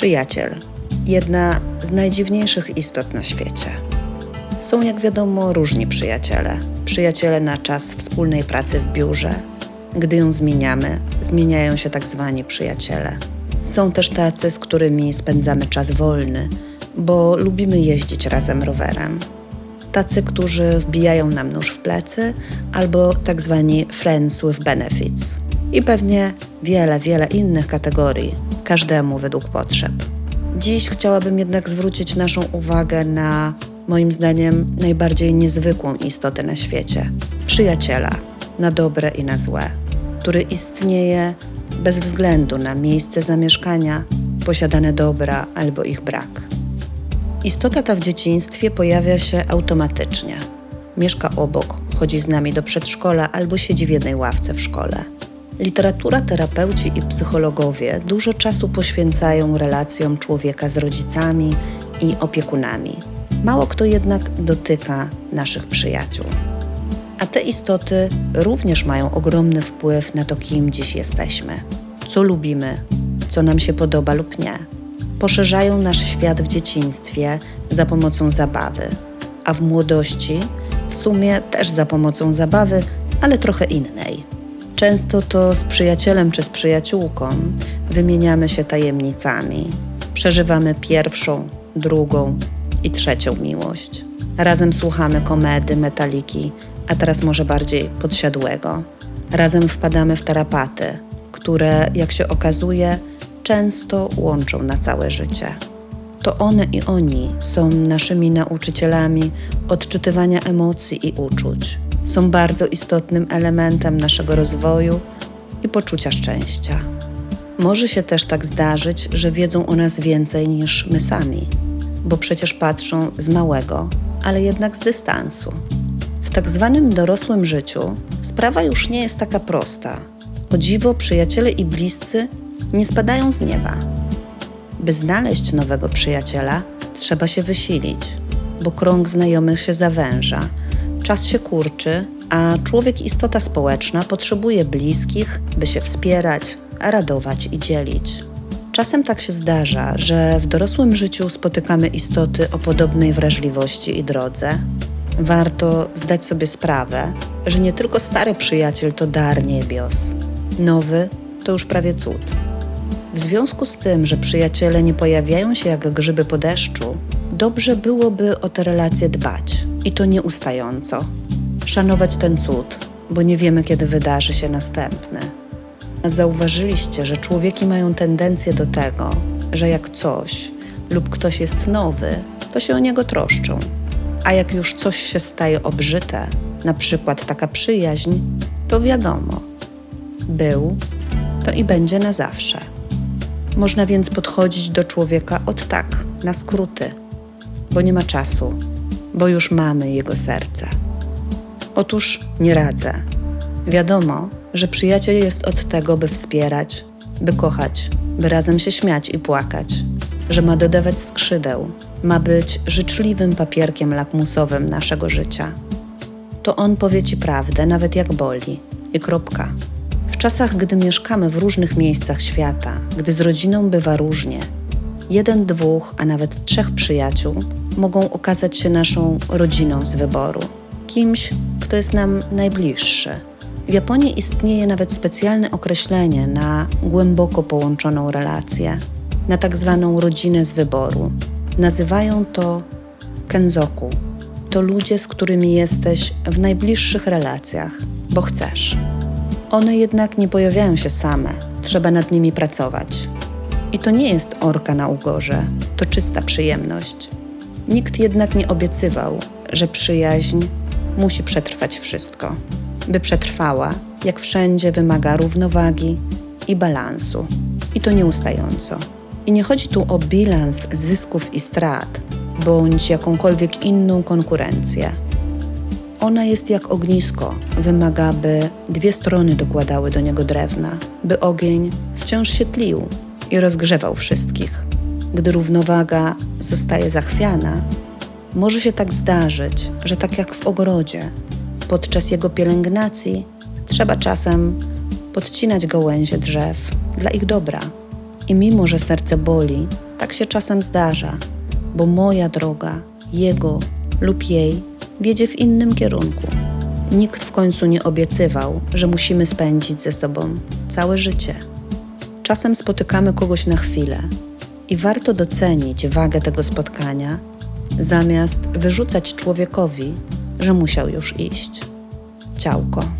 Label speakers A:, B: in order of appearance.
A: Przyjaciel. Jedna z najdziwniejszych istot na świecie. Są, jak wiadomo, różni przyjaciele. Przyjaciele na czas wspólnej pracy w biurze. Gdy ją zmieniamy, zmieniają się tak zwani przyjaciele. Są też tacy, z którymi spędzamy czas wolny, bo lubimy jeździć razem rowerem. Tacy, którzy wbijają nam nóż w plecy, albo tak zwani friends with benefits. I pewnie wiele, wiele innych kategorii, każdemu według potrzeb. Dziś chciałabym jednak zwrócić naszą uwagę na, moim zdaniem, najbardziej niezwykłą istotę na świecie przyjaciela, na dobre i na złe, który istnieje bez względu na miejsce zamieszkania, posiadane dobra albo ich brak. Istota ta w dzieciństwie pojawia się automatycznie. Mieszka obok, chodzi z nami do przedszkola albo siedzi w jednej ławce w szkole. Literatura, terapeuci i psychologowie dużo czasu poświęcają relacjom człowieka z rodzicami i opiekunami. Mało kto jednak dotyka naszych przyjaciół. A te istoty również mają ogromny wpływ na to, kim dziś jesteśmy, co lubimy, co nam się podoba lub nie. Poszerzają nasz świat w dzieciństwie za pomocą zabawy, a w młodości w sumie też za pomocą zabawy, ale trochę innej. Często to z przyjacielem czy z przyjaciółką wymieniamy się tajemnicami, przeżywamy pierwszą, drugą i trzecią miłość. Razem słuchamy komedy, metaliki, a teraz może bardziej podsiadłego. Razem wpadamy w tarapaty, które, jak się okazuje, często łączą na całe życie. To one i oni są naszymi nauczycielami odczytywania emocji i uczuć. Są bardzo istotnym elementem naszego rozwoju i poczucia szczęścia. Może się też tak zdarzyć, że wiedzą o nas więcej niż my sami, bo przecież patrzą z małego, ale jednak z dystansu. W tak zwanym dorosłym życiu sprawa już nie jest taka prosta. O dziwo, przyjaciele i bliscy nie spadają z nieba. By znaleźć nowego przyjaciela, trzeba się wysilić, bo krąg znajomych się zawęża, czas się kurczy, a człowiek istota społeczna potrzebuje bliskich, by się wspierać, radować i dzielić. Czasem tak się zdarza, że w dorosłym życiu spotykamy istoty o podobnej wrażliwości i drodze. Warto zdać sobie sprawę, że nie tylko stary przyjaciel to dar niebios, nowy to już prawie cud. W związku z tym, że przyjaciele nie pojawiają się jak grzyby po deszczu, dobrze byłoby o te relacje dbać i to nieustająco. Szanować ten cud, bo nie wiemy, kiedy wydarzy się następny. Zauważyliście, że człowieki mają tendencję do tego, że jak coś lub ktoś jest nowy, to się o niego troszczą. A jak już coś się staje obżyte, na przykład taka przyjaźń, to wiadomo, był, to i będzie na zawsze. Można więc podchodzić do człowieka od tak, na skróty, bo nie ma czasu, bo już mamy jego serce. Otóż nie radzę. Wiadomo, że przyjaciel jest od tego, by wspierać, by kochać, by razem się śmiać i płakać, że ma dodawać skrzydeł, ma być życzliwym papierkiem lakmusowym naszego życia. To on powie ci prawdę, nawet jak boli, i kropka. W czasach, gdy mieszkamy w różnych miejscach świata, gdy z rodziną bywa różnie, jeden, dwóch, a nawet trzech przyjaciół mogą okazać się naszą rodziną z wyboru, kimś, kto jest nam najbliższy. W Japonii istnieje nawet specjalne określenie na głęboko połączoną relację, na tak zwaną rodzinę z wyboru. Nazywają to kenzoku. To ludzie, z którymi jesteś w najbliższych relacjach, bo chcesz. One jednak nie pojawiają się same, trzeba nad nimi pracować. I to nie jest orka na ugorze, to czysta przyjemność. Nikt jednak nie obiecywał, że przyjaźń musi przetrwać wszystko. By przetrwała, jak wszędzie wymaga równowagi i balansu. I to nieustająco. I nie chodzi tu o bilans zysków i strat, bądź jakąkolwiek inną konkurencję. Ona jest jak ognisko, wymaga, by dwie strony dokładały do niego drewna, by ogień wciąż się tlił i rozgrzewał wszystkich. Gdy równowaga zostaje zachwiana, może się tak zdarzyć, że tak jak w ogrodzie, podczas jego pielęgnacji trzeba czasem podcinać gałęzie drzew dla ich dobra. I mimo, że serce boli, tak się czasem zdarza, bo moja droga, jego lub jej wiedzie w innym kierunku. Nikt w końcu nie obiecywał, że musimy spędzić ze sobą całe życie. Czasem spotykamy kogoś na chwilę, i warto docenić wagę tego spotkania, zamiast wyrzucać człowiekowi, że musiał już iść. Ciałko.